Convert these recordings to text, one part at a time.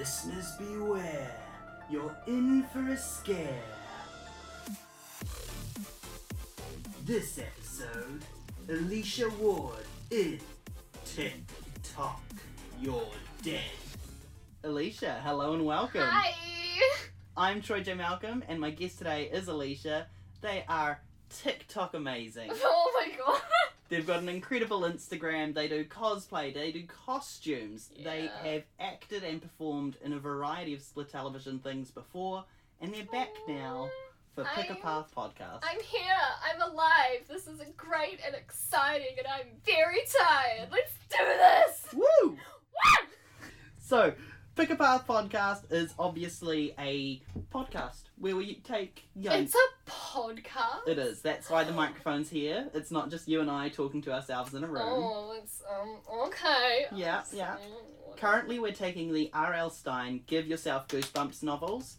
Listeners beware, you're in for a scare. This episode, Alicia Ward in Tick Tock, You're Dead. Alicia, hello and welcome. Hi. I'm Troy J. Malcolm, and my guest today is Alicia. They are Tick Tock amazing. Oh my god. They've got an incredible Instagram. They do cosplay. They do costumes. They have acted and performed in a variety of split television things before, and they're back now for Pick a I'm- Path podcast. I'm here. I'm alive. This is great and exciting, and I'm very tired. Let's do this. Woo! What? So, Pick a Path podcast is obviously a podcast where we take young. It's a podcast. It is. That's why the microphone's here. It's not just you and I talking to ourselves in a room. Oh, it's um okay. Yeah, yeah. Currently, we're taking the R.L. Stine Give Yourself Goosebumps novels,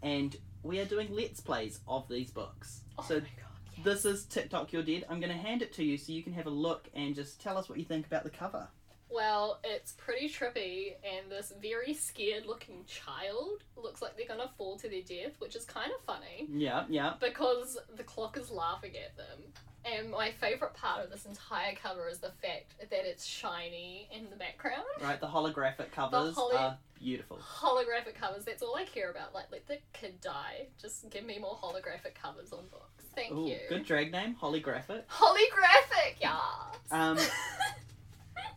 and we are doing let's plays of these books. Oh so my god. yes. this is Tick Tock You're Dead. I'm going to hand it to you so you can have a look and just tell us what you think about the cover. Well, it's pretty trippy, and this very scared looking child looks like they're gonna fall to their death, which is kind of funny. Yeah, yeah. because the clock is laughing at them. And my favourite part of this entire cover is the fact that it's shiny in the background. Right, the holographic covers holo- are beautiful. Holographic covers, that's all I care about. Like, let the kid die. Just give me more holographic covers on books. Thank Ooh, you. good drag name, holographic. Holographic, yeah. Um,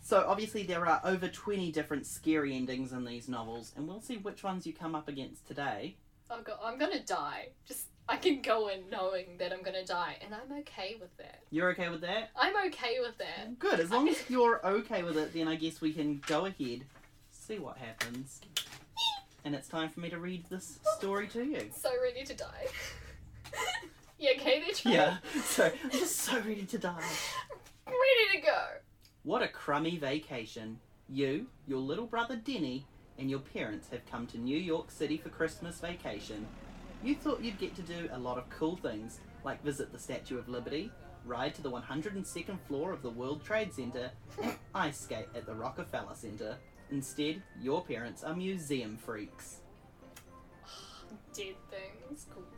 So obviously there are over 20 different scary endings in these novels, and we'll see which ones you come up against today. I'm, I'm gonna die. Just, I can go in knowing that I'm gonna die, and I'm okay with that. You're okay with that? I'm okay with that. Good. As long as you're okay with it, then I guess we can go ahead, see what happens. And it's time for me to read this story to you. So ready to die. you okay there, Trey? Yeah. So I'm just so ready to die. Ready to go. What a crummy vacation. You, your little brother Denny, and your parents have come to New York City for Christmas vacation. You thought you'd get to do a lot of cool things, like visit the Statue of Liberty, ride to the 102nd floor of the World Trade Center, and ice skate at the Rockefeller Center. Instead, your parents are museum freaks. Dead things. Gross.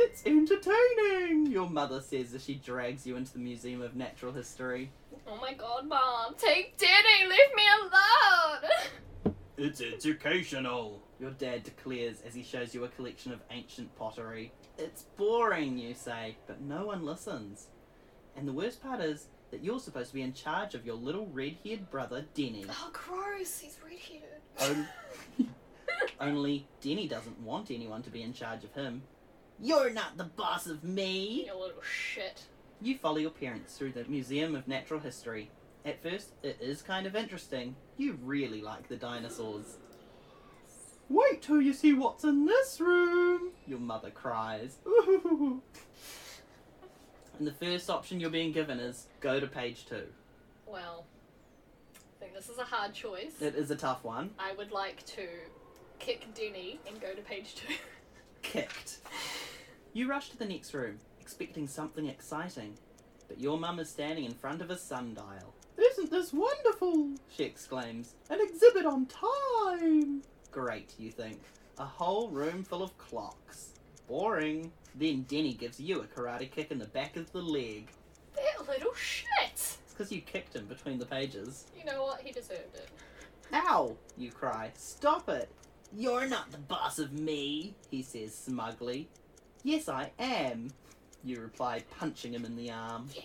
It's entertaining, your mother says as she drags you into the Museum of Natural History. Oh my god, Mom. Take Danny. Leave me alone. It's educational, your dad declares as he shows you a collection of ancient pottery. It's boring, you say, but no one listens. And the worst part is that you're supposed to be in charge of your little red haired brother, Denny. oh, gross. He's redheaded. Oh. Only Denny doesn't want anyone to be in charge of him. You're not the boss of me! You little shit. You follow your parents through the Museum of Natural History. At first, it is kind of interesting. You really like the dinosaurs. Wait till you see what's in this room! Your mother cries. Ooh. And the first option you're being given is go to page two. Well, I think this is a hard choice. It is a tough one. I would like to kick Denny and go to page two. Kicked. You rush to the next room, expecting something exciting. But your mum is standing in front of a sundial. Isn't this wonderful? She exclaims. An exhibit on time! Great, you think. A whole room full of clocks. Boring. Then Denny gives you a karate kick in the back of the leg. that little shit. It's because you kicked him between the pages. You know what? He deserved it. Ow! You cry. Stop it! You're not the boss of me, he says smugly. Yes, I am, you reply, punching him in the arm. Yeah.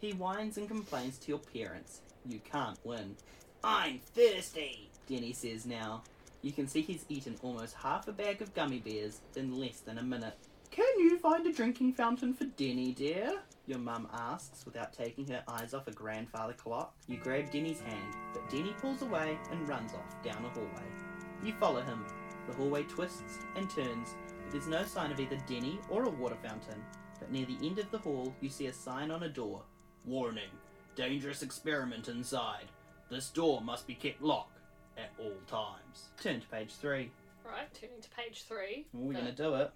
He whines and complains to your parents. You can't win. I'm thirsty, Denny says now. You can see he's eaten almost half a bag of gummy bears in less than a minute. Can you find a drinking fountain for Denny, dear? Your mum asks without taking her eyes off a grandfather clock. You grab Denny's hand, but Denny pulls away and runs off down a hallway. You follow him. The hallway twists and turns, but there's no sign of either Denny or a water fountain. But near the end of the hall, you see a sign on a door. Warning. Dangerous experiment inside. This door must be kept locked at all times. Turn to page three. Right, turning to page three. We're Uh, gonna do it.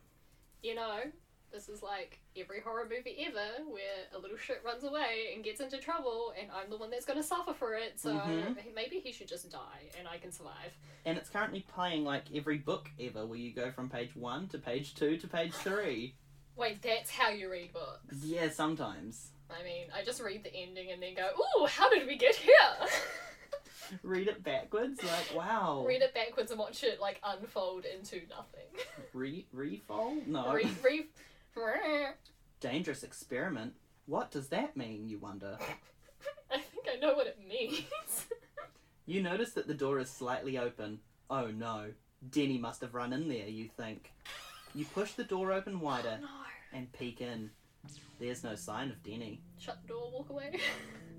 You know, This is like every horror movie ever where a little shit runs away and gets into trouble, and I'm the one that's gonna suffer for it, so Mhm. maybe he should just die and I can survive. And it's currently playing like every book ever, where you go from page one to page two to page three. Wait, that's how you read books. yeah, sometimes. I mean, I just read the ending and then go, ooh, how did we get here? Read it backwards, like wow. read it backwards and watch it like unfold into nothing. Re refold? No. Re, re, Dangerous experiment. What does that mean? You wonder. I think I know what it means. You notice that the door is slightly open. Oh no, Denny must have run in there. You think. You push the door open wider oh, no. and peek in. There's no sign of Denny. Shut the door, walk away.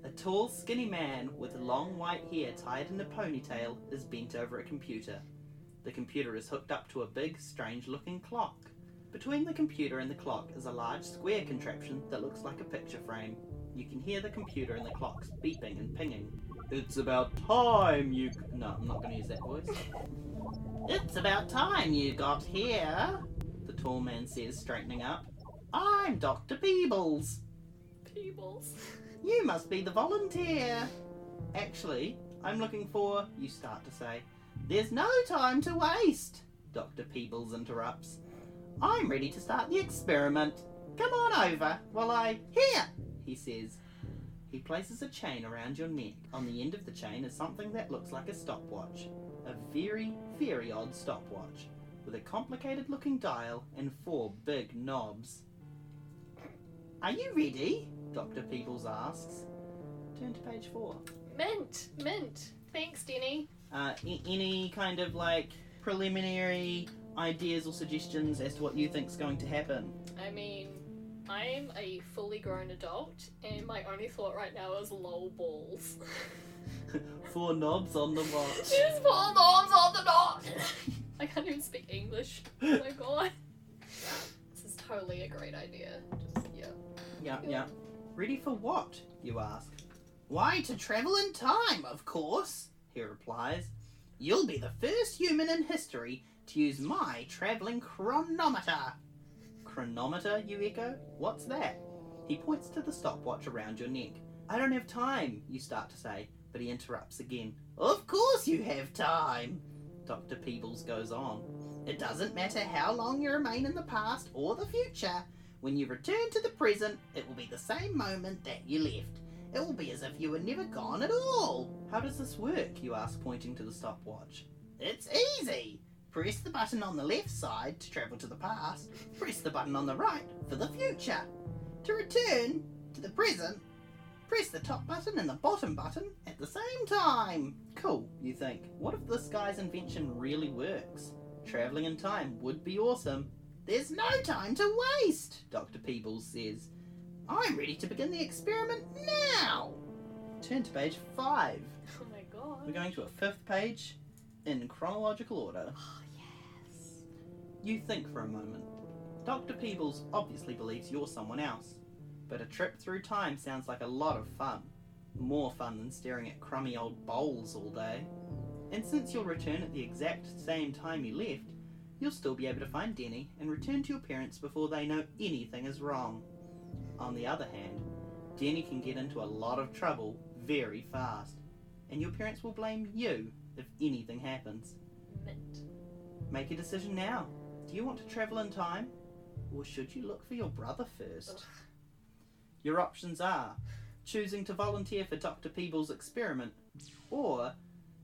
A tall, skinny man with long white hair tied in a ponytail is bent over a computer. The computer is hooked up to a big, strange looking clock. Between the computer and the clock is a large square contraption that looks like a picture frame. You can hear the computer and the clocks beeping and pinging. It's about time you. No, I'm not going to use that voice. It's about time you got here, the tall man says, straightening up. I'm Dr. Peebles. Peebles. You must be the volunteer. Actually, I'm looking for, you start to say. There's no time to waste, Dr. Peebles interrupts. I'm ready to start the experiment. Come on over while I. Here, he says. He places a chain around your neck. On the end of the chain is something that looks like a stopwatch. A very, very odd stopwatch, with a complicated looking dial and four big knobs. Are you ready? Dr. Peebles asks. Turn to page four. Mint, mint. Thanks, Denny. Uh, any kind of like preliminary ideas or suggestions as to what you think's going to happen? I mean, I'm a fully grown adult, and my only thought right now is lol balls. Four knobs on the watch. Just the arms on the knot. I can't even speak English. Oh my god. This is totally a great idea. Just yeah. Yeah, yeah. Ready for what? You ask. Why, to travel in time, of course, he replies. You'll be the first human in history to use my travelling chronometer. Chronometer, you echo? What's that? He points to the stopwatch around your neck. I don't have time, you start to say, but he interrupts again. Of course you have time, Dr. Peebles goes on. It doesn't matter how long you remain in the past or the future. When you return to the present, it will be the same moment that you left. It will be as if you were never gone at all. How does this work? You ask, pointing to the stopwatch. It's easy. Press the button on the left side to travel to the past. Press the button on the right for the future. To return to the present, press the top button and the bottom button at the same time. Cool, you think. What if this guy's invention really works? Travelling in time would be awesome. There's no time to waste, Dr. Peebles says. I'm ready to begin the experiment now. Turn to page five. Oh my god. We're going to a fifth page in chronological order. Oh. You think for a moment. Dr. Peebles obviously believes you're someone else, but a trip through time sounds like a lot of fun. More fun than staring at crummy old bowls all day. And since you'll return at the exact same time you left, you'll still be able to find Denny and return to your parents before they know anything is wrong. On the other hand, Denny can get into a lot of trouble very fast, and your parents will blame you if anything happens. Mint. Make a decision now. Do you want to travel in time? Or should you look for your brother first? Your options are choosing to volunteer for Dr. Peebles' experiment or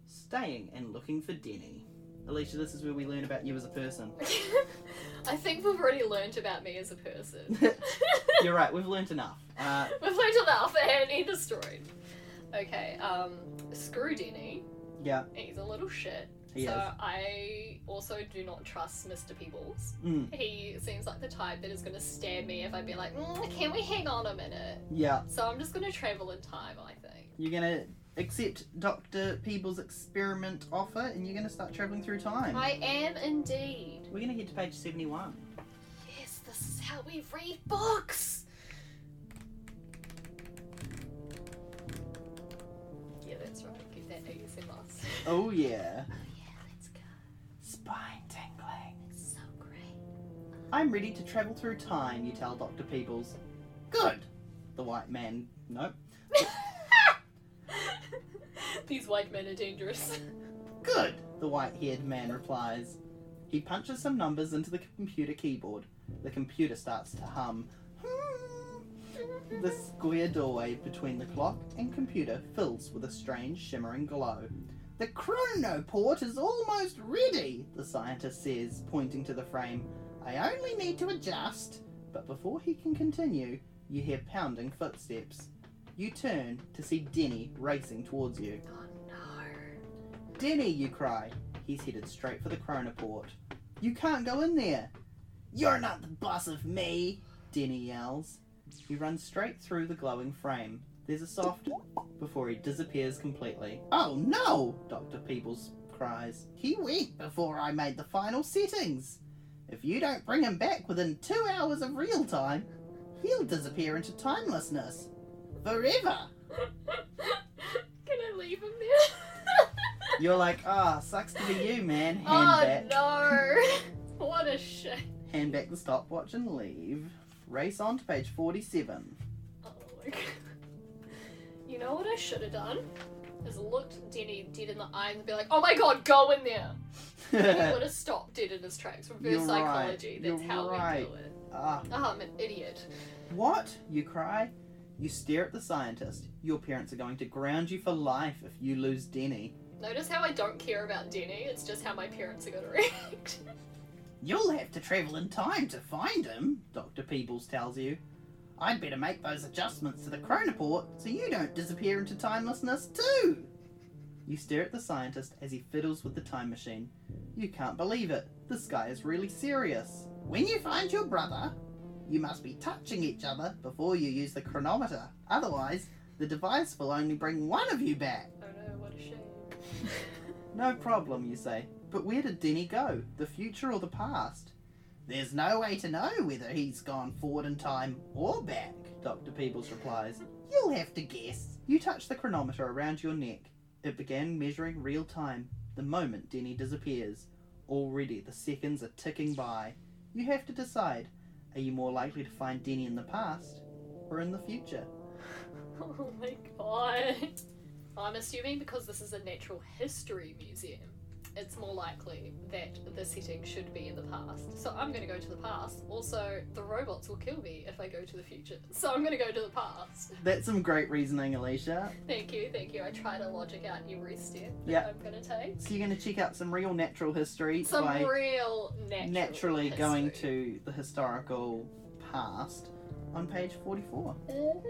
staying and looking for Denny. Alicia, this is where we learn about you as a person. I think we've already learnt about me as a person. You're right, we've learnt enough. Uh, we've learnt enough and he destroyed. Okay, um, screw Denny. yeah, He's a little shit. So. I also do not trust Mr. Peebles. Mm, He seems like the type that is going to stab me if I be like, mm, can we hang on a minute? yeah, So I'm just going to travel in time, I think. you're gonna accept Dr. Peebles' experiment offer and you're gonna start traveling through time. I am indeed. We're gonna head to page 71. Yes, this is how we read books. Yeah, that's right. Get that. Oh yeah, I'm ready to travel through time, you tell Dr. Peebles. Good! The white man. Nope. These white men are dangerous. Good! The white haired man replies. He punches some numbers into the computer keyboard. The computer starts to hum. The square doorway between the clock and computer fills with a strange shimmering glow. The chronoport is almost ready, the scientist says, pointing to the frame. I only need to adjust. But before he can continue, you hear pounding footsteps. You turn to see Denny racing towards you. Oh no. Denny, you cry. He's headed straight for the chronoport. You can't go in there. You're not the boss of me, Denny yells. He runs straight through the glowing frame. There's a soft before he disappears completely. Oh no! Dr. Peebles cries. He went before I made the final settings. If you don't bring him back within two hours of real time, he'll disappear into timelessness. Forever! Can I leave him there? You're like, ah, sucks to be you, man. Hand oh back. no! what a shame. Hand back the stopwatch and leave. Race on to page 47. Oh. You know what I should have done? Is looked Denny dead in the eye and be like, oh my god, go in there! He would have stopped dead in his tracks. Reverse You're right. psychology. That's You're how right. we do it. ah, Oh, I'm an idiot. what? You cry. You stare at the scientist. Your parents are going to ground you for life if you lose Denny. Notice how I don't care about Denny, it's just how my parents are gonna react. You'll have to travel in time to find him, Dr. Peebles tells you. I'd better make those adjustments to the chronoport so you don't disappear into timelessness too. You stare at the scientist as he fiddles with the time machine. You can't believe it. This guy is really serious. When you find your brother, you must be touching each other before you use the chronometer. Otherwise, the device will only bring one of you back. oh no, what a shame. No problem, you say. But where did Denny go? The future or the past? There's no way to know whether he's gone forward in time or back, Dr. Peebles replies. You'll have to guess. You touch the chronometer around your neck. It began measuring real time the moment Denny disappears. Already the seconds are ticking by. You have to decide are you more likely to find Denny in the past or in the future? Oh my god. I'm assuming because this is a natural history museum, it's more likely that the setting should be in the past. So I'm gonna go to the past. Also, the robots will kill me if I go to the future. So I'm gonna go to the past. That's some great reasoning, Alicia. Thank you, thank you. I try to logic out every step that Yeah. I'm gonna take. So you're going to check out some real natural history Some by real natural naturally going to the historical past on page 44. Uh-huh.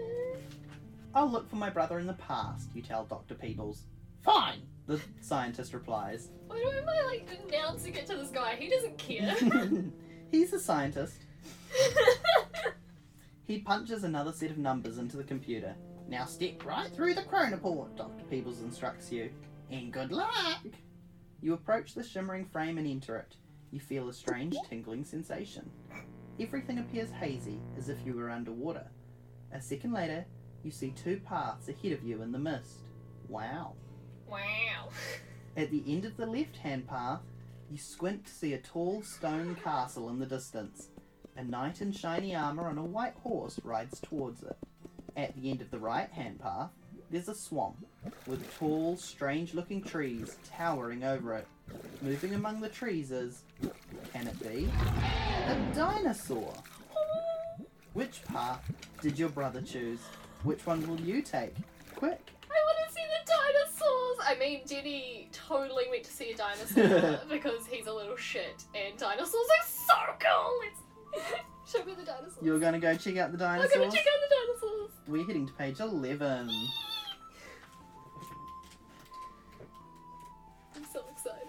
I'll look for my brother in the past, you tell Dr. Peebles. Fine, the scientist replies. Why do am I like announcing it to this guy? He doesn't care. He's a scientist. He punches another set of numbers into the computer. Now step right through the chronoport, Dr. Peebles instructs you. And good luck! You approach the shimmering frame and enter it. You feel a strange tingling sensation. Everything appears hazy, as if you were underwater. A second later, you see two paths ahead of you in the mist. Wow. Wow. At the end of the left hand path, you squint to see a tall stone castle in the distance. A knight in shiny armour on a white horse rides towards it. At the end of the right hand path, there's a swamp with tall, strange looking trees towering over it. Moving among the trees is. Can it be? A dinosaur! Which path did your brother choose? Which one will you take? Quick! I want to see the dinosaurs. I mean, Denny totally went to see a dinosaur because he's a little shit, and dinosaurs are so cool. Let's show me the dinosaurs. You're gonna go check out the dinosaurs. I'm gonna check out the dinosaurs. We're heading to page 11. I'm so excited.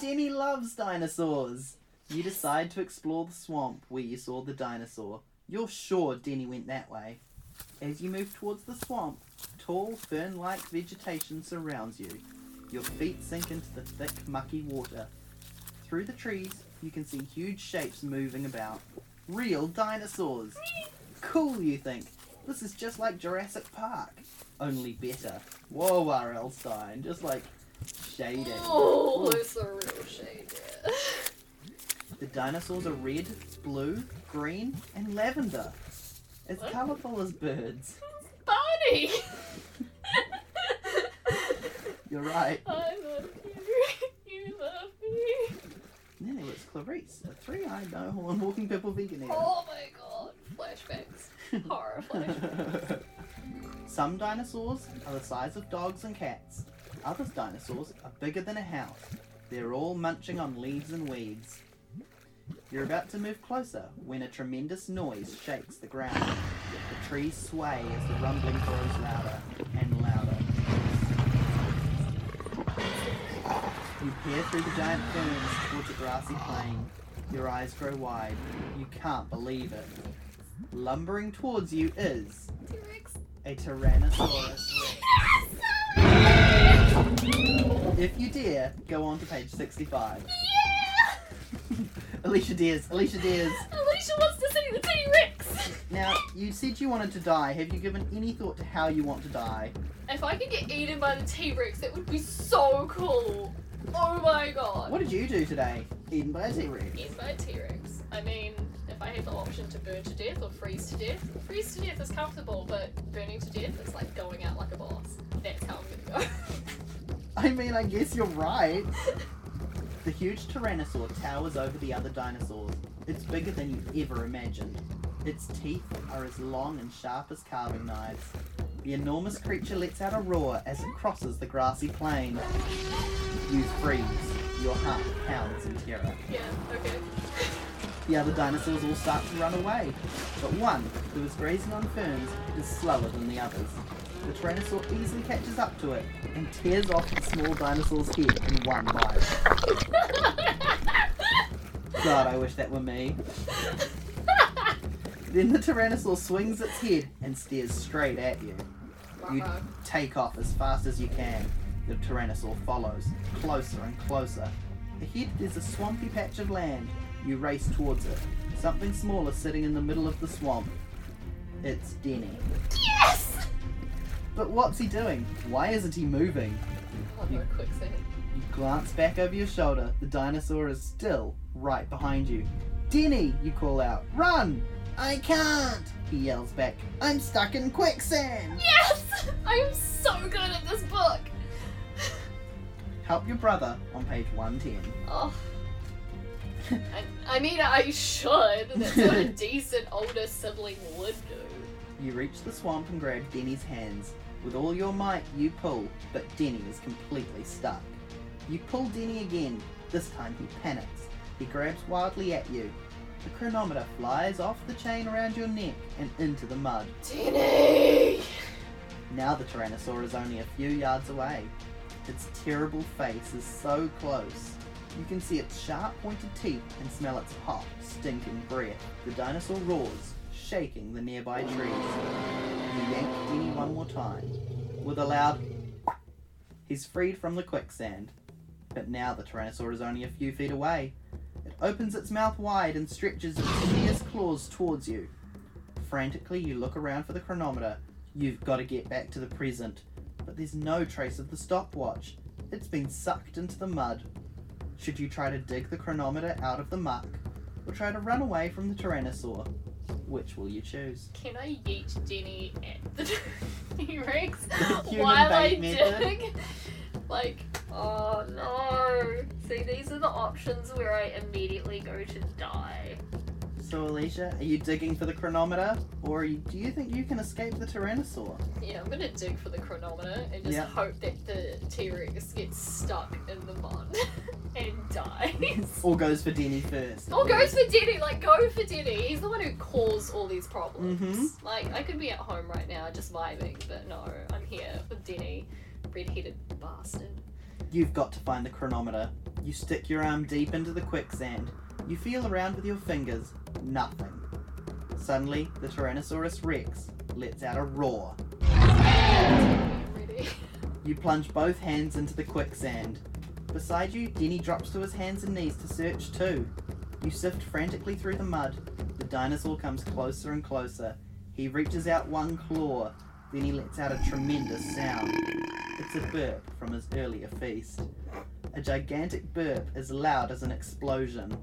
Denny loves dinosaurs. You decide to explore the swamp where you saw the dinosaur. You're sure Denny went that way. As you move towards the swamp, tall fern like vegetation surrounds you. Your feet sink into the thick, mucky water. Through the trees, you can see huge shapes moving about. Real dinosaurs! Cool, you think. This is just like Jurassic Park. Only better. Whoa, R.L. Stine. Just like shading. Oh, it's a real shade. Yeah. The dinosaurs are red, blue, green, and lavender. As What? colourful as birds. Barney! You're right. I love you. You love me. Nearly was Clarice, a three-eyed uh, no-horn walking purple vegan eater. Oh my god. Flashbacks. Horror flashbacks. Some dinosaurs are the size of dogs and cats. Other dinosaurs are bigger than a house. They're all munching on leaves and weeds. You're about to move closer when a tremendous noise shakes the ground. The trees sway as the rumbling grows louder and louder. You peer through the giant ferns towards a grassy plain. Your eyes grow wide. You can't believe it. Lumbering towards you is a Tyrannosaurus. If you dare, go on to page 65. Yeah! Alicia dares, Alicia dares. Alicia wants to see the T-Rex! Now, you said you wanted to die. Have you given any thought to how you want to die? If I could get eaten by the T-Rex, that would be so cool. Oh my god. What did you do today? Eaten by a T-Rex. Eaten by a T-Rex. I mean, if I had the option to burn to death or freeze to death, freeze to death is comfortable, but burning to death is like going out like a boss. That's how I'm gonna go. I mean, I guess you're right. The huge Tyrannosaur towers over the other dinosaurs. It's bigger than you've ever imagined. Its teeth are as long and sharp as carving knives. The enormous creature lets out a roar as it crosses the grassy plain. You freeze. Your heart pounds in terror. yeah, okay. The other dinosaurs all start to run away, but one, who is grazing on ferns, is slower than the others. The Tyrannosaur easily catches up to it and tears off the small dinosaur's head in one bite. God, I wish that were me. Then the Tyrannosaur swings its head and stares straight at you. You uh-huh. take off as fast as you can. The Tyrannosaur follows, closer and closer. Ahead there's a swampy patch of land. You race towards it. Something small is sitting in the middle of the swamp. It's Denny. Yes! But what's he doing? Why isn't he moving? Oh no, quicksand. You glance back over your shoulder. The dinosaur is still right behind you. Denny, you call out. Run! I can't! He yells back. I'm stuck in quicksand! Yes! I'm so good at this book! Help your brother on page 110. Oh. I, I mean, I should. That's what a decent older sibling would do. You reach the swamp and grab Denny's hands. With all your might, you pull, but Denny is completely stuck. You pull Denny again. This time he panics. He grabs wildly at you. The chronometer flies off the chain around your neck and into the mud. Denny! Now the Tyrannosaur is only a few yards away. Its terrible face is so close. You can see its sharp pointed teeth and smell its hot, stinking breath. The dinosaur roars, shaking the nearby trees. You yank Denny one more time. With a loud he's freed from the quicksand. But now the Tyrannosaur is only a few feet away. It opens its mouth wide and stretches its fierce claws towards you. Frantically, you look around for the chronometer. You've got to get back to the present. But there's no trace of the stopwatch. It's been sucked into the mud. Should you try to dig the chronometer out of the muck, or try to run away from the Tyrannosaur? Which will you choose? Can I yeet Denny at the T-Rex while I dig? Like, oh no. See, these are the options where I immediately go to die. So, Alicia, are you digging for the chronometer, or you, do you think you can escape the Tyrannosaur? Yeah, I'm gonna dig for the chronometer and just Yeah. hope that the T-Rex gets stuck in the mud and dies. Or goes for Denny first? Or goes for Denny, like go for Denny. He's the one who caused all these problems. Mhm. Like I could be at home right now just vibing, but no, I'm here with Denny, red-headed bastard. You've got to find the chronometer. You stick your arm deep into the quicksand. You feel around with your fingers. Nothing. Suddenly, the Tyrannosaurus Rex lets out a roar. You plunge both hands into the quicksand. Beside you, Denny drops to his hands and knees to search too. You sift frantically through the mud. The dinosaur comes closer and closer. He reaches out one claw, then he lets out a tremendous sound. It's a burp from his earlier feast. A gigantic burp as loud as an explosion.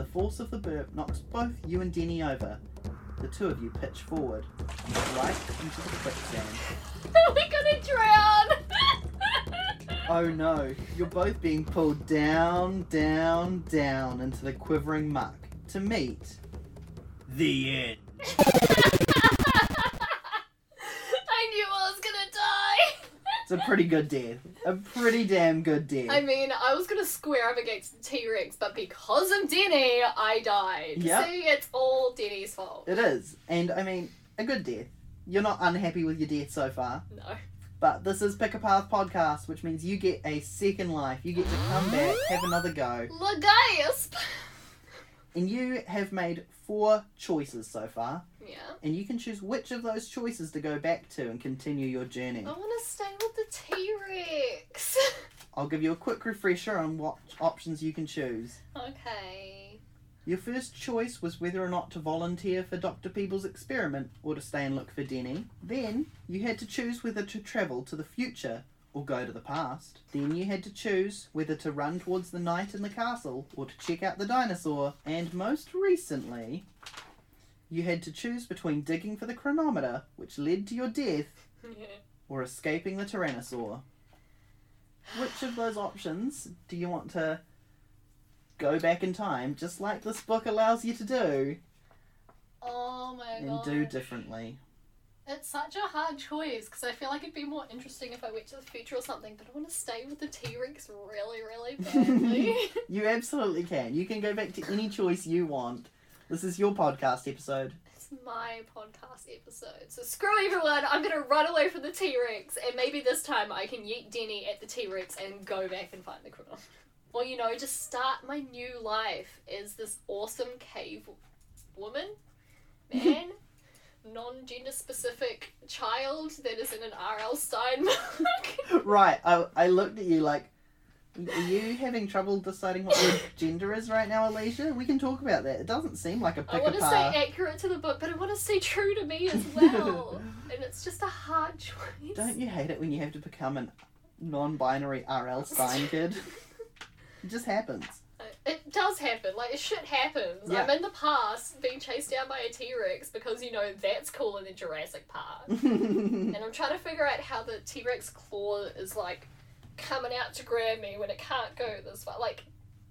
The force of the burp knocks both you and Denny over. The two of you pitch forward, right into the quicksand. Are we gonna drown? Oh no, you're both being pulled down, down, down into the quivering muck to meet the end. I knew I was gonna die. It's a pretty good death. A pretty damn good death. I mean, I was gonna square up against the T Rex, but because of Denny, I died. Yep. See, it's all Denny's fault. It is. And I mean, a good death. You're not unhappy with your death so far. No. But this is Pick a Path podcast, which means you get a second life. You get to come back, have another go. Lagasp! And you have made four choices so far. Yeah. And you can choose which of those choices to go back to and continue your journey. I wanna stay with the T Rex. I'll give you a quick refresher on what options you can choose. okay. Your first choice was whether or not to volunteer for Dr. Peebles' experiment or to stay and look for Denny. Then you had to choose whether to travel to the future or go to the past. Then you had to choose whether to run towards the knight in the castle or to check out the dinosaur. And most recently, you had to choose between digging for the chronometer, which led to your death, Yeah. or escaping the tyrannosaur. Which of those options do you want to go back in time, just like this book allows you to do, Oh my god. and do differently? It's such a hard choice because I feel like it'd be more interesting if I went to the future or something, but I want to stay with the T Rex really, really badly. You absolutely can. You can go back to any choice you want. This is your podcast episode. it's my podcast episode. So screw everyone, I'm gonna run away from the T Rex, and maybe this time I can yeet Denny at the T Rex and go back and find the criminal. Or, you know, just start my new life as this awesome cave woman, man, non gender specific child that is in an R.L. Stine book. Right, I, I looked at you like, are you having trouble deciding what your gender is right now, Alicia? We can talk about that. It doesn't seem like a I pick a want to stay accurate to the book, but I want to stay true to me as well. and it's just a hard choice. Don't you hate it when you have to become an non-binary RL Stine kid? It just happens. It does happen. Like, shit happens. Yeah. I'm in the past being chased down by a T Rex because, you know, that's cool in the Jurassic Park. And I'm trying to figure out how the T Rex claw is, like, coming out to grab me when it can't go this far. Like,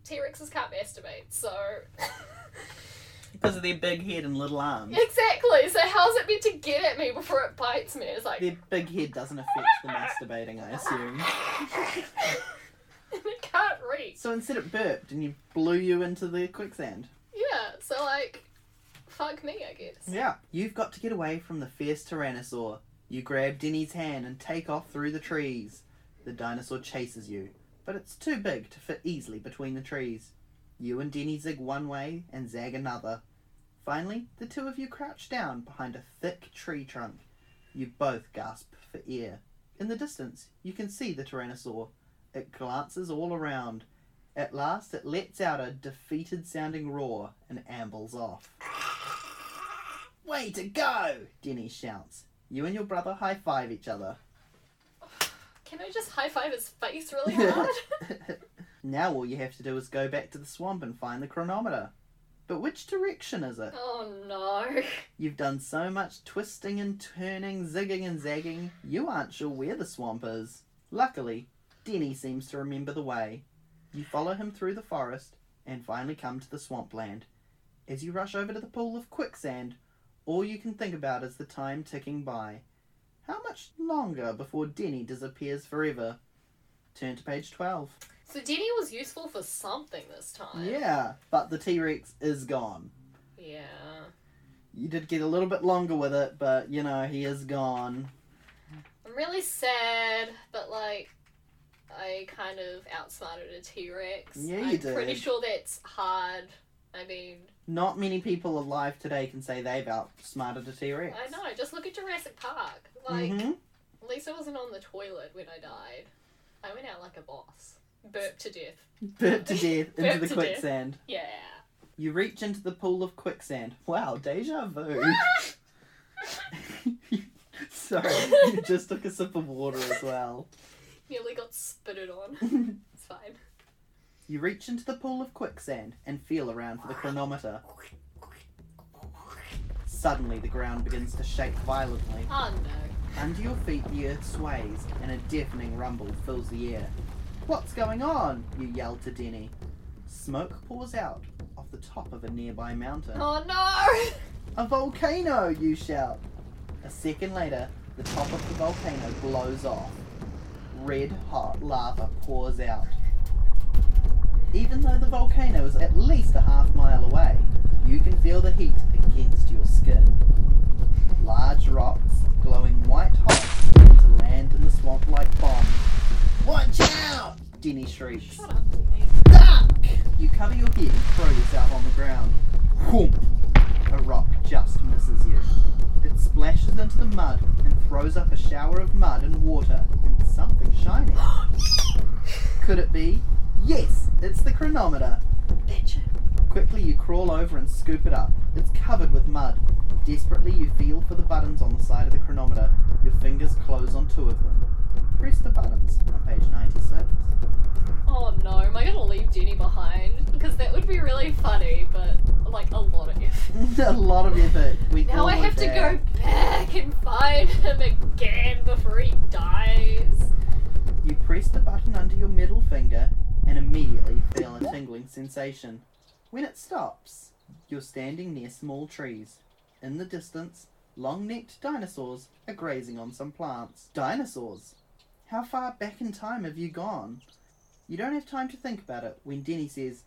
T Rexes can't masturbate, so. because of their big head and little arms. exactly! So, how's it meant to get at me before it bites me? It's like. Their big head doesn't affect the masturbating, I assume. can't reach. So instead it burped and you blew you into the quicksand. Yeah, so, like. Fuck me, I guess. Yeah. You've got to get away from the fierce tyrannosaur. You grab Denny's hand and take off through the trees. The dinosaur chases you, but it's too big to fit easily between the trees. You and Denny zig one way and zag another. Finally, the two of you crouch down behind a thick tree trunk. You both gasp for air. In the distance, you can see the tyrannosaur. It glances all around. At last, it lets out a defeated sounding roar and ambles off. Way to go! Denny shouts. You and your brother high five each other. Can I just high five his face really hard? now all you have to do is go back to the swamp and find the chronometer. But which direction is it? oh no. You've done so much twisting and turning, zigging and zagging, you aren't sure where the swamp is. Luckily, Denny seems to remember the way. You follow him through the forest and finally come to the swampland. As you rush over to the pool of quicksand, all you can think about is the time ticking by. How much longer before Denny disappears forever? Turn to page 12. So Denny was useful for something this time. Yeah, but the T Rex is gone. Yeah. You did get a little bit longer with it, but you know, he is gone. I'm really sad, but like, I kind of outsmarted a T Rex. Yeah, you I'm did. pretty sure that's hard. I mean, Not many people alive today can say they've outsmarted a T Rex. I know. Just look at Jurassic Park. Like, hmm at least I wasn't on the toilet when I died. I went out like a boss. Burped to death. Burped to death into the quicksand. Yeah. You reach into the pool of quicksand. Wow, deja vu. Sorry, you just took a sip of water as well. Nearly got spitted on. It's fine. You reach into the pool of quicksand and feel around for the chronometer. Suddenly, the ground begins to shake violently. Oh no. Under your feet, the earth sways, and a deafening rumble fills the air. What's going on? You yell to Denny. Smoke pours out off the top of a nearby mountain. Oh no! A volcano, you shout. A second later, the top of the volcano blows off. Red hot lava pours out. Even though the volcano is at least a half mile away, you can feel the heat against your skin. Large rocks, glowing white hot, begin to land in the swamp like bombs. Watch out! Denny shrieks. Shut up, Denny. Duck! You cover your head and throw yourself on the ground. Whoomp! A rock just misses you. It splashes into the mud throws up a shower of mud and water and something shiny. Could it be? Yes, it's the chronometer. Betcha. Quickly you crawl over and scoop it up. It's covered with mud. Desperately you feel for the buttons on the side of the chronometer. Your fingers close on two of them. Press the buttons on page 96. Oh no, am I gonna leave Jenny behind? Because that would be really funny, but like a lot of effort. a lot of effort. We Now I have to go back and find him again before he dies. You press the button under your middle finger and immediately feel a tingling sensation. When it stops, you're standing near small trees. In the distance, long necked dinosaurs are grazing on some plants. Dinosaurs? How far back in time have you gone? You don't have time to think about it when Denny says,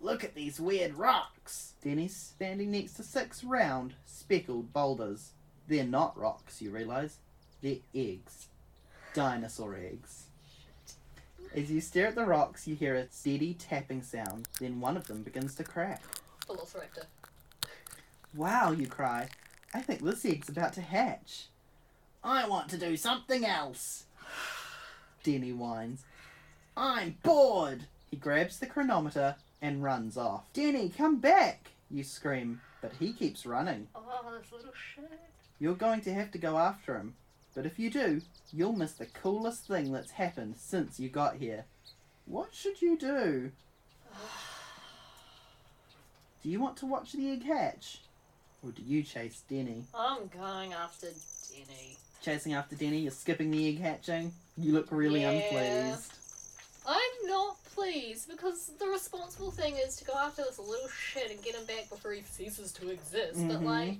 Look at these weird rocks! Denny's standing next to six round, speckled boulders. They're not rocks, you realise. They're eggs. Dinosaur eggs. As you stare at the rocks, you hear a steady tapping sound. Then one of them begins to crack. Velociraptor. Wow, you cry. I think this egg's about to hatch. I want to do something else. Denny whines. I'm bored. He grabs the chronometer and runs off. Denny, come back! You scream, but he keeps running. Oh, this little shit. You're going to have to go after him. But if you do, you'll miss the coolest thing that's happened since you got here. What should you do? Do you want to watch the egg hatch? Or do you chase Denny? I'm going after Denny. Chasing after Denny, you're skipping the egg hatching. You look really Yeah. unpleased. I'm not pleased because the responsible thing is to go after this little shit and get him back before he ceases to exist. But Mhm. like,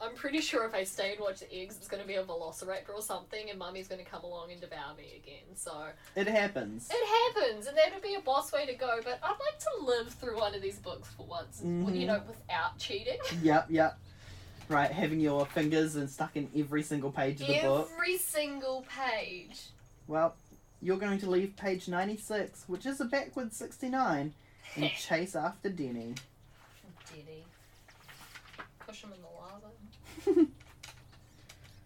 I'm pretty sure if I stay and watch the eggs, it's going to be a velociraptor or something, and Mummy's going to come along and devour me again. So It happens. it happens, and that would be a boss way to go. But I'd like to live through one of these books for once, Mhm. you know, without cheating. Yep, yep. Right, having your fingers and stuck in every single page of the book. Every single page. Well, you're going to leave page 96, which is a backward 69, and chase after Denny. Diddy. Push him in the lava.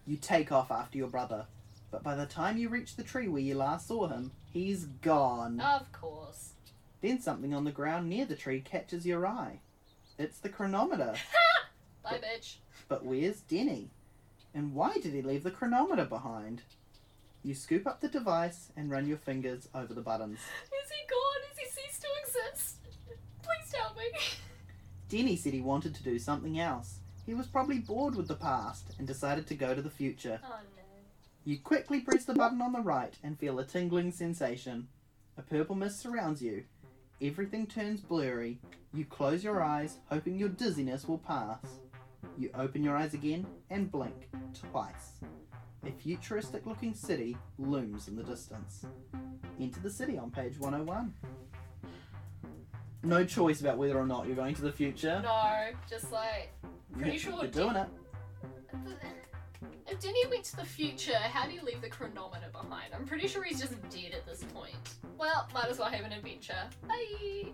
You take off after your brother, but by the time you reach the tree where you last saw him, he's gone. Of course. Then something on the ground near the tree catches your eye. It's the chronometer. Bye, bitch. But where's Denny? And why did he leave the chronometer behind? You scoop up the device and run your fingers over the buttons. Is he gone? Has he ceased to exist? Please tell me. Denny said he wanted to do something else. He was probably bored with the past and decided to go to the future. Oh no. You quickly press the button on the right and feel a tingling sensation. A purple mist surrounds you. Everything turns blurry. You close your eyes, hoping your dizziness will pass. You open your eyes again and blink twice. A futuristic looking city looms in the distance. Enter the city on page 101. No choice about whether or not you're going to the future. No, just like pretty sure You're doing it. If Denny went to the future, how do you leave the chronometer behind? I'm pretty sure he's just dead at this point. Well, might as well have an adventure. Bye.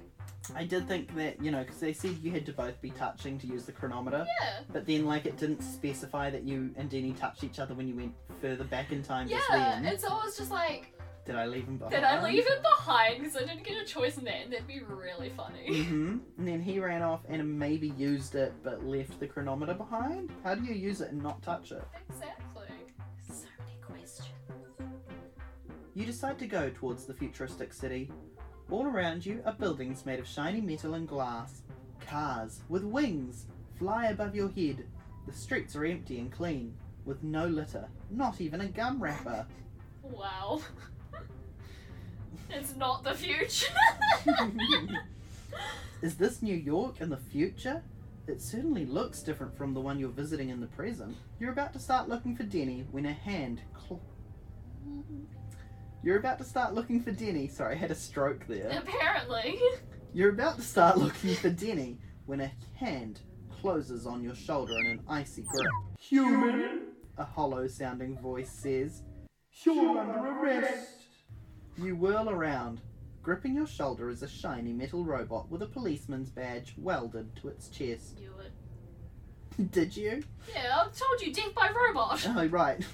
I did think that, you know, because they said you had to both be touching to use the chronometer. Yeah. But then, like, it didn't specify that you and Denny touched each other when you went further back in time. just Yeah, then. and so I was just like, Did I leave him behind? did I leave him behind because I didn't get a choice in that? And that'd be really funny. Mm-hmm. And then he ran off and maybe used it, but left the chronometer behind. How do you use it and not touch it? exactly. So many questions. You decide to go towards the futuristic city. All around you are buildings made of shiny metal and glass. Cars with wings fly above your head. The streets are empty and clean, with no litter, not even a gum wrapper. Wow. it's not the future. Is this New York in the future? It certainly looks different from the one you're visiting in the present. You're about to start looking for Denny when a hand. Cl- You're about to start looking for Denny. Sorry, I had a stroke there. Apparently. You're about to start looking for Denny when a hand closes on your shoulder in an icy grip. Human, a hollow sounding voice says. You're under arrest. You whirl around. Gripping your shoulder is a shiny metal robot with a policeman's badge welded to its chest. Knew it. Did you? Yeah, I told you, death by robot. Oh, right.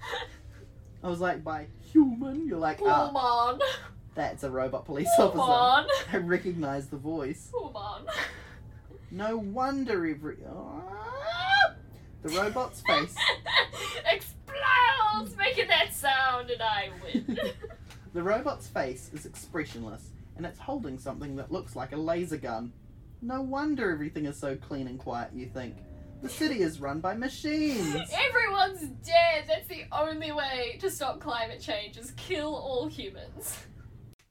I was like, by human? You're like, ah, Woman. that's a robot police officer. Woman. I recognize the voice. Woman. No wonder every. Ah! The robot's face. Explodes, making that sound, and I win. The robot's face is expressionless, and it's holding something that looks like a laser gun. No wonder everything is so clean and quiet, you think. The city is run by machines. Everyone's dead. That's the only way to stop climate change is kill all humans.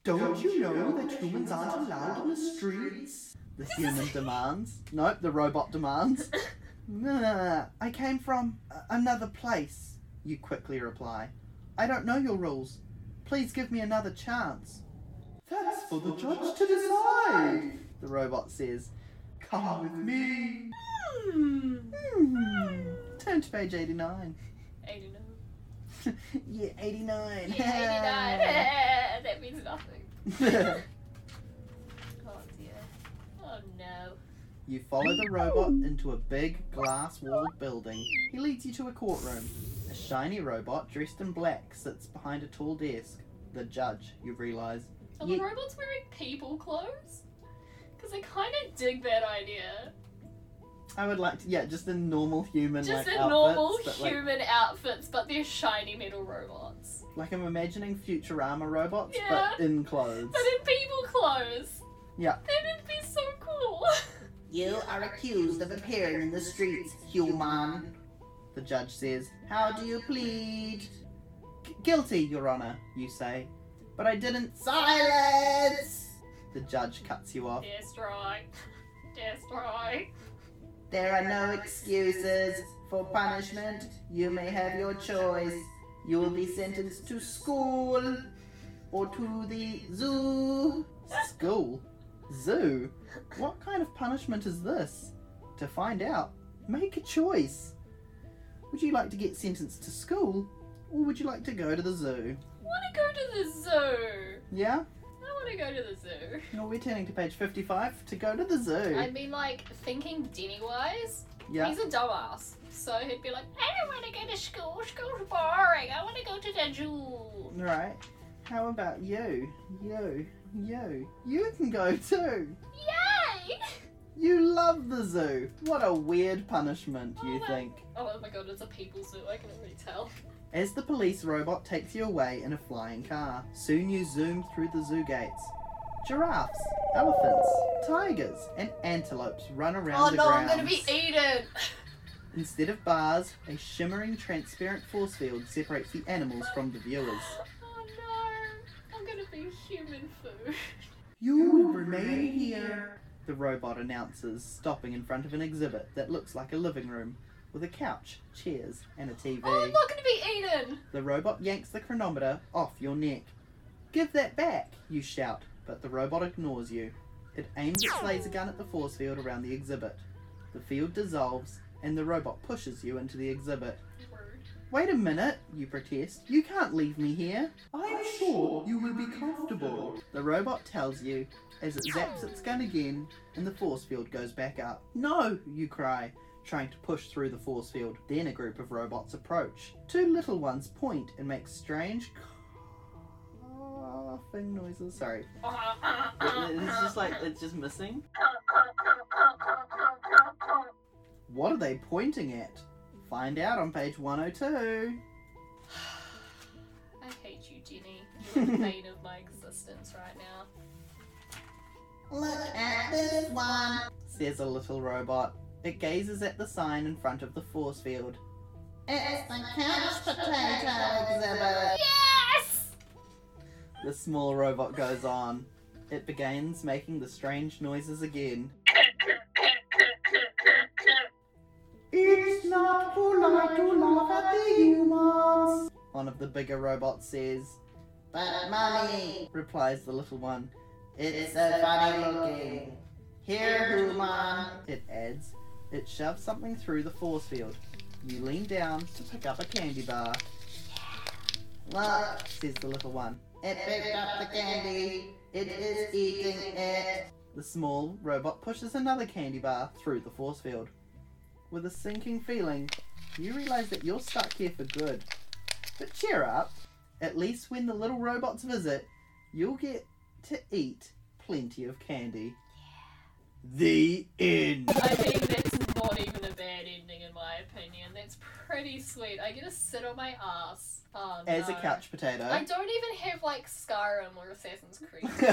Don't you know that humans aren't allowed on the streets? The human demands. Nope, the robot demands. Nah, I came from another place, you quickly reply. I don't know your rules. Please give me another chance. That's for the judge to decide, the robot says. Come with me. Hmm. Hmm. Turn to page 89. 89. yeah, 89. Yeah, 89. that means nothing. Oh dear. Oh no. You follow the robot into a big glass walled building. He leads you to a courtroom. A shiny robot dressed in black sits behind a tall desk. The judge, you realise. Are Ye- the robots wearing people clothes? Because I kind of dig that idea. I would like to, yeah, just in normal human Just like in outfits, normal but, like, human outfits, but they're shiny metal robots. like I'm imagining Futurama robots, Yeah. but in clothes. But in people clothes. Yeah. That'd be so cool. You are accused of appearing in the streets, human. The judge says, How do you plead? Guilty, Your Honor, you say. But I didn't. Silence! The judge cuts you off. Destroy. Destroy. There are no excuses for punishment. You may have your choice. You will be sentenced to school or to the zoo. School? Zoo? What kind of punishment is this? To find out, make a choice. Would you like to get sentenced to school or would you like to go to the zoo? I want to go to the zoo. Yeah? I want to go to the zoo. No, we're turning to page 55 to go to the zoo. I mean, like, thinking Denny wise, yeah. he's a dumbass. So he'd be like, I don't want to go to school. School's boring. I want to go to the zoo. Right. How about you? You. You. You can go too. Yay! You love the zoo. What a weird punishment, you Oh my- think. Oh my god, it's a people zoo. I can already tell. As the police robot takes you away in a flying car, soon you zoom through the zoo gates. Giraffes, elephants, tigers, and antelopes run around Oh the no, I'm gonna be eaten. Instead of bars, a shimmering transparent force field separates the animals from the oh viewers. Oh no, I'm gonna be human food. You will remain here, the robot announces, stopping in front of an exhibit that looks like a living room, with a couch, chairs, and a TV. Oh, I'm not gonna be eaten. The robot yanks the chronometer off your neck. Give that back, you shout, but the robot ignores you. It aims its laser gun at the force field around the exhibit. The field dissolves, and the robot pushes you into the exhibit. Wait a minute, you protest. You can't leave me here. I'm sure you will be comfortable. The robot tells you as it zaps its gun again and the force field goes back up. No, you cry, trying to push through the force field. Then a group of robots approach. Two little ones point and make strange coughing noises. Sorry. It's just like, it's just missing. What are they pointing at? Find out on page 102. I hate you, Jenny. the bane of my existence right now. Look at this one, says a little robot. It gazes at the sign in front of the force field. It's the couch potato exhibit. Yes! The small robot goes on. It begins making the strange noises again. Polite to laugh at the humans, one of the bigger robots says. But mummy, replies the little one, it's so funny looking. Here, human, it adds. It shoves something through the force field. You lean down to pick up a candy bar. Look, says the little one. It picked up the candy. It is eating it. The small robot pushes another candy bar through the force field. With a sinking feeling, you realize that you're stuck here for good. But cheer up. At least when the little robots visit, you'll get to eat plenty of candy. The end. I mean, that's not even a bad ending in my opinion. That's pretty sweet. I get to sit on my ass. Oh, As a couch potato. I don't even have like Skyrim or Assassin's Creed.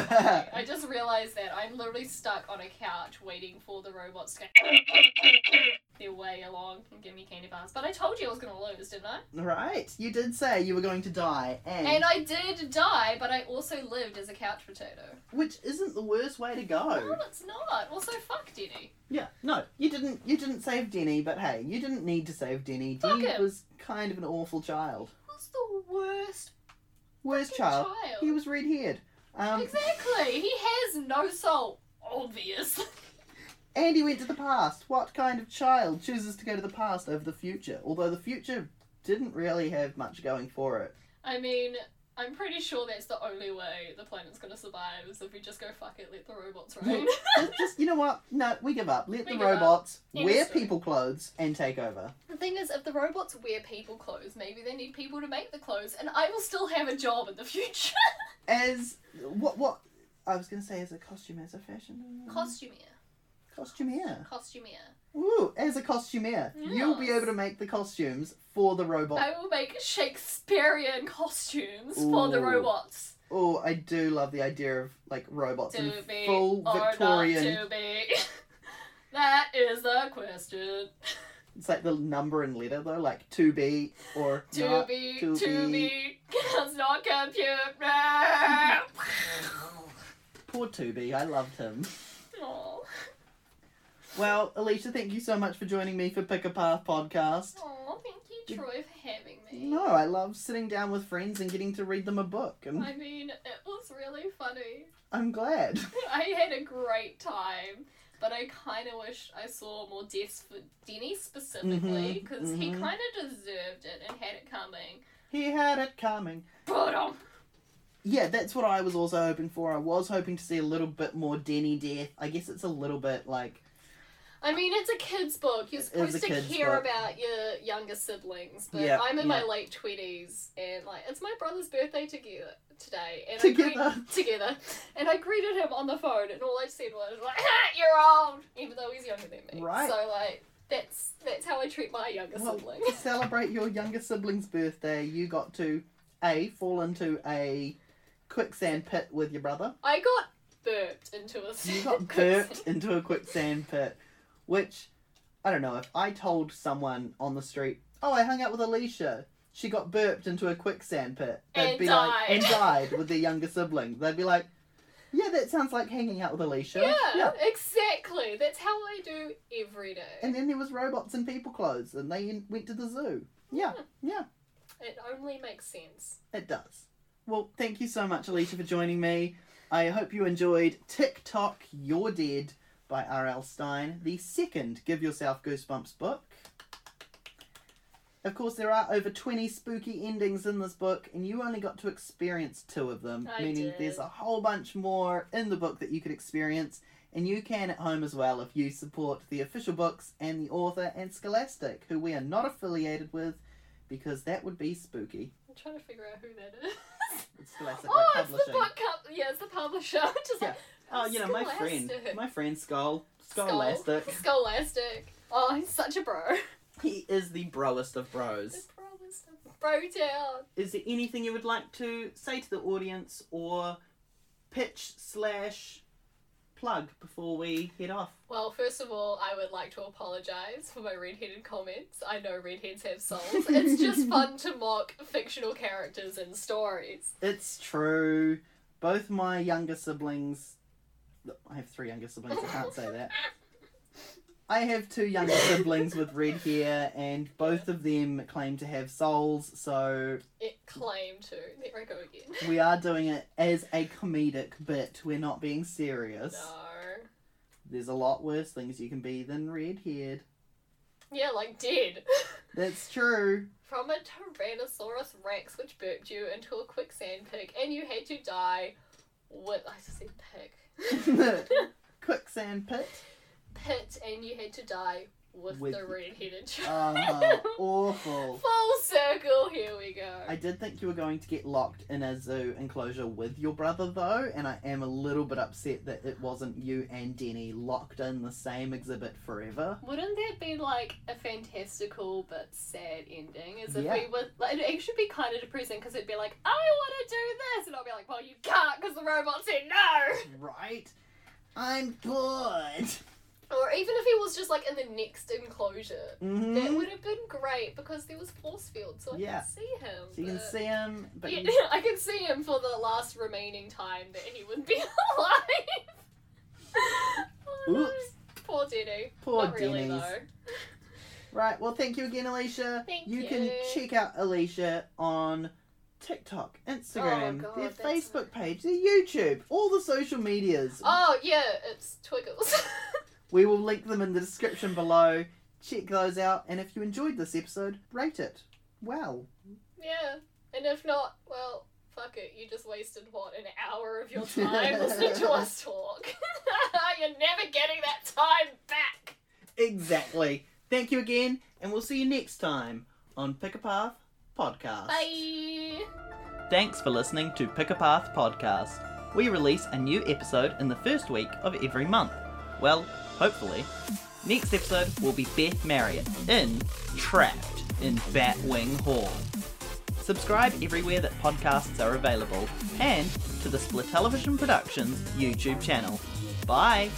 I just realized that I'm literally stuck on a couch waiting for the robots to their way along and give me candy bars. But I told you I was gonna lose, didn't I? Right, you did say you were going to die, and, And I did die, but I also lived as a couch potato. which isn't the worst way to go. No, it's not. Also, fuck Denny. Yeah, no, you didn't. You didn't save Denny, but hey, you didn't need to save Denny. Fuck Denny him. was kind of an awful child. Who's the worst Worst child. child? He was red haired. Um, Exactly. He has no soul. Obvious. and he went to the past. What kind of child chooses to go to the past over the future? Although the future didn't really have much going for it. I mean, I'm pretty sure that's the only way the planet's gonna survive is if we just go fuck it, let the robots reign. Just- you know what? No, we give up. Let We the robots wear people clothes and take over. the thing is, if the robots wear people clothes, maybe they need people to make the clothes, and I will still have a job in the future. As what? What? I was gonna say as a costume, as a fashion Costumier. Costumier. Costumier. Ooh, as a costumier, you'll be able to make the costumes for the robot. I will make Shakespearean costumes for the robots. Oh, I do love the idea of like robots To in be full or Victorian. not to be. that is the question. It's like the number and letter though, like to be or To not be, to, to, be. be, does not compute. Poor to be, I loved him. Aw. Well, Alicia, thank you so much for joining me for Pick a Path podcast. Aw, thank you, Troy, for having me. No, I love sitting down with friends and getting to read them a book, and I mean, it was really funny. I'm glad. I had a great time, but I kind of wish I saw more deaths for Denny specifically because he mhm. kind of deserved it and had it coming. He had it coming. But um, Yeah, that's what I was also hoping for. I was hoping to see a little bit more Denny death. I guess it's a little bit like I mean, it's a kid's book. You're supposed to care book. about your younger siblings, but Yeah, I'm in my late twenties, and like it's my brother's birthday together today, and I together. greet- together, and I greeted him on the phone, and all I said was like, "Ha, "You're old," even though he's younger than me. Right. So like, that's that's how I treat my younger Well, sibling. to celebrate your younger sibling's birthday, you got to a fall into a quicksand pit with your brother. I got burped into a. You got burped into a quicksand pit, which I don't know if I told someone on the street, "Oh, I hung out with Alicia." She got burped into a quicksand pit. They'd And be like, died. and died with their younger sibling. They'd be like, "Yeah, that sounds like hanging out with Alicia." Yeah, exactly. That's how I do every day. And then there was robots in people clothes, and they went to the zoo. Yeah, hmm. yeah, It only makes sense. it does. Well, thank you so much, Alicia, for joining me. I hope you enjoyed Tick Tock You're Dead by R.L. Stine, the second Give Yourself Goosebumps book. Of course, there are over 20 spooky endings in this book, and you only got to experience two of them, I meaning did. there's a whole bunch more in the book that you could experience, and you can at home as well if you support the official books and the author and Scholastic, who we are not affiliated with because that would be spooky. I'm trying to figure out who that is. It's Scholastic oh, like it's the book Yeah, it's the publisher. Just like, Oh, you know, my friend, my friend Skull, Skull. Scholastic. Scholastic. Oh, he's such a bro. He is the broest of bros. The bro is the- Bro town. Is there anything you would like to say to the audience or pitch slash plug before we head off? Well, first of all, I would like to apologise for my redheaded comments. I know redheads have souls. It's just fun to mock fictional characters and stories. It's true. Both my younger siblings. I have three younger siblings, I can't say that. I have two younger siblings with red hair, and both of them claim to have souls, so It claimed to. There I go again. we are doing it as a comedic bit. We're not being serious. No. There's a lot worse things you can be than red haired. Yeah, like dead. That's true. From a Tyrannosaurus Rex which burped you into a quicksand pit and you had to die with. I just said pig. Quicksand pit. pit and you had to die with, With- the red headed uh, child. Oh, awful. Full circle, here we go. I did think you were going to get locked in a zoo enclosure with your brother, though, and I am a little bit upset that it wasn't you and Denny locked in the same exhibit forever. Wouldn't that be like a fantastical but sad ending? As if Yeah. we were. Like, it should be kind of depressing because it'd be like, I want to do this! And I'll be like, well, you can't because the robot said no! Right? I'm good. Or even if he was just like in the next enclosure. That hmm would have been great because there was force field, so I Yeah. can see him. So you can see him, but yeah, I can see him for the last remaining time that he would be alive. oh, no. Oops. Poor Denny. Poor Not really though. Right, well, thank you again, Alicia. Thank you You can check out Alicia on TikTok, oh, Instagram, Oh, God, their Facebook page, their YouTube, all the social medias. Oh yeah, it's Twiggles. We will link them in the description below. Check those out, and if you enjoyed this episode, rate it. Well, yeah, and if not, well, fuck it. You just wasted what an hour of your time listening to us talk. You're never getting that time back. exactly. Thank you again, and we'll see you next time on Pick a Path Podcast. Bye. Thanks for listening to Pick a Path Podcast. We release a new episode in the first week of every month. Well, hopefully. Next episode will be Beth Marriott in Trapped in Batwing Hall. Subscribe everywhere that podcasts are available and to the Split Television Productions YouTube channel. Bye!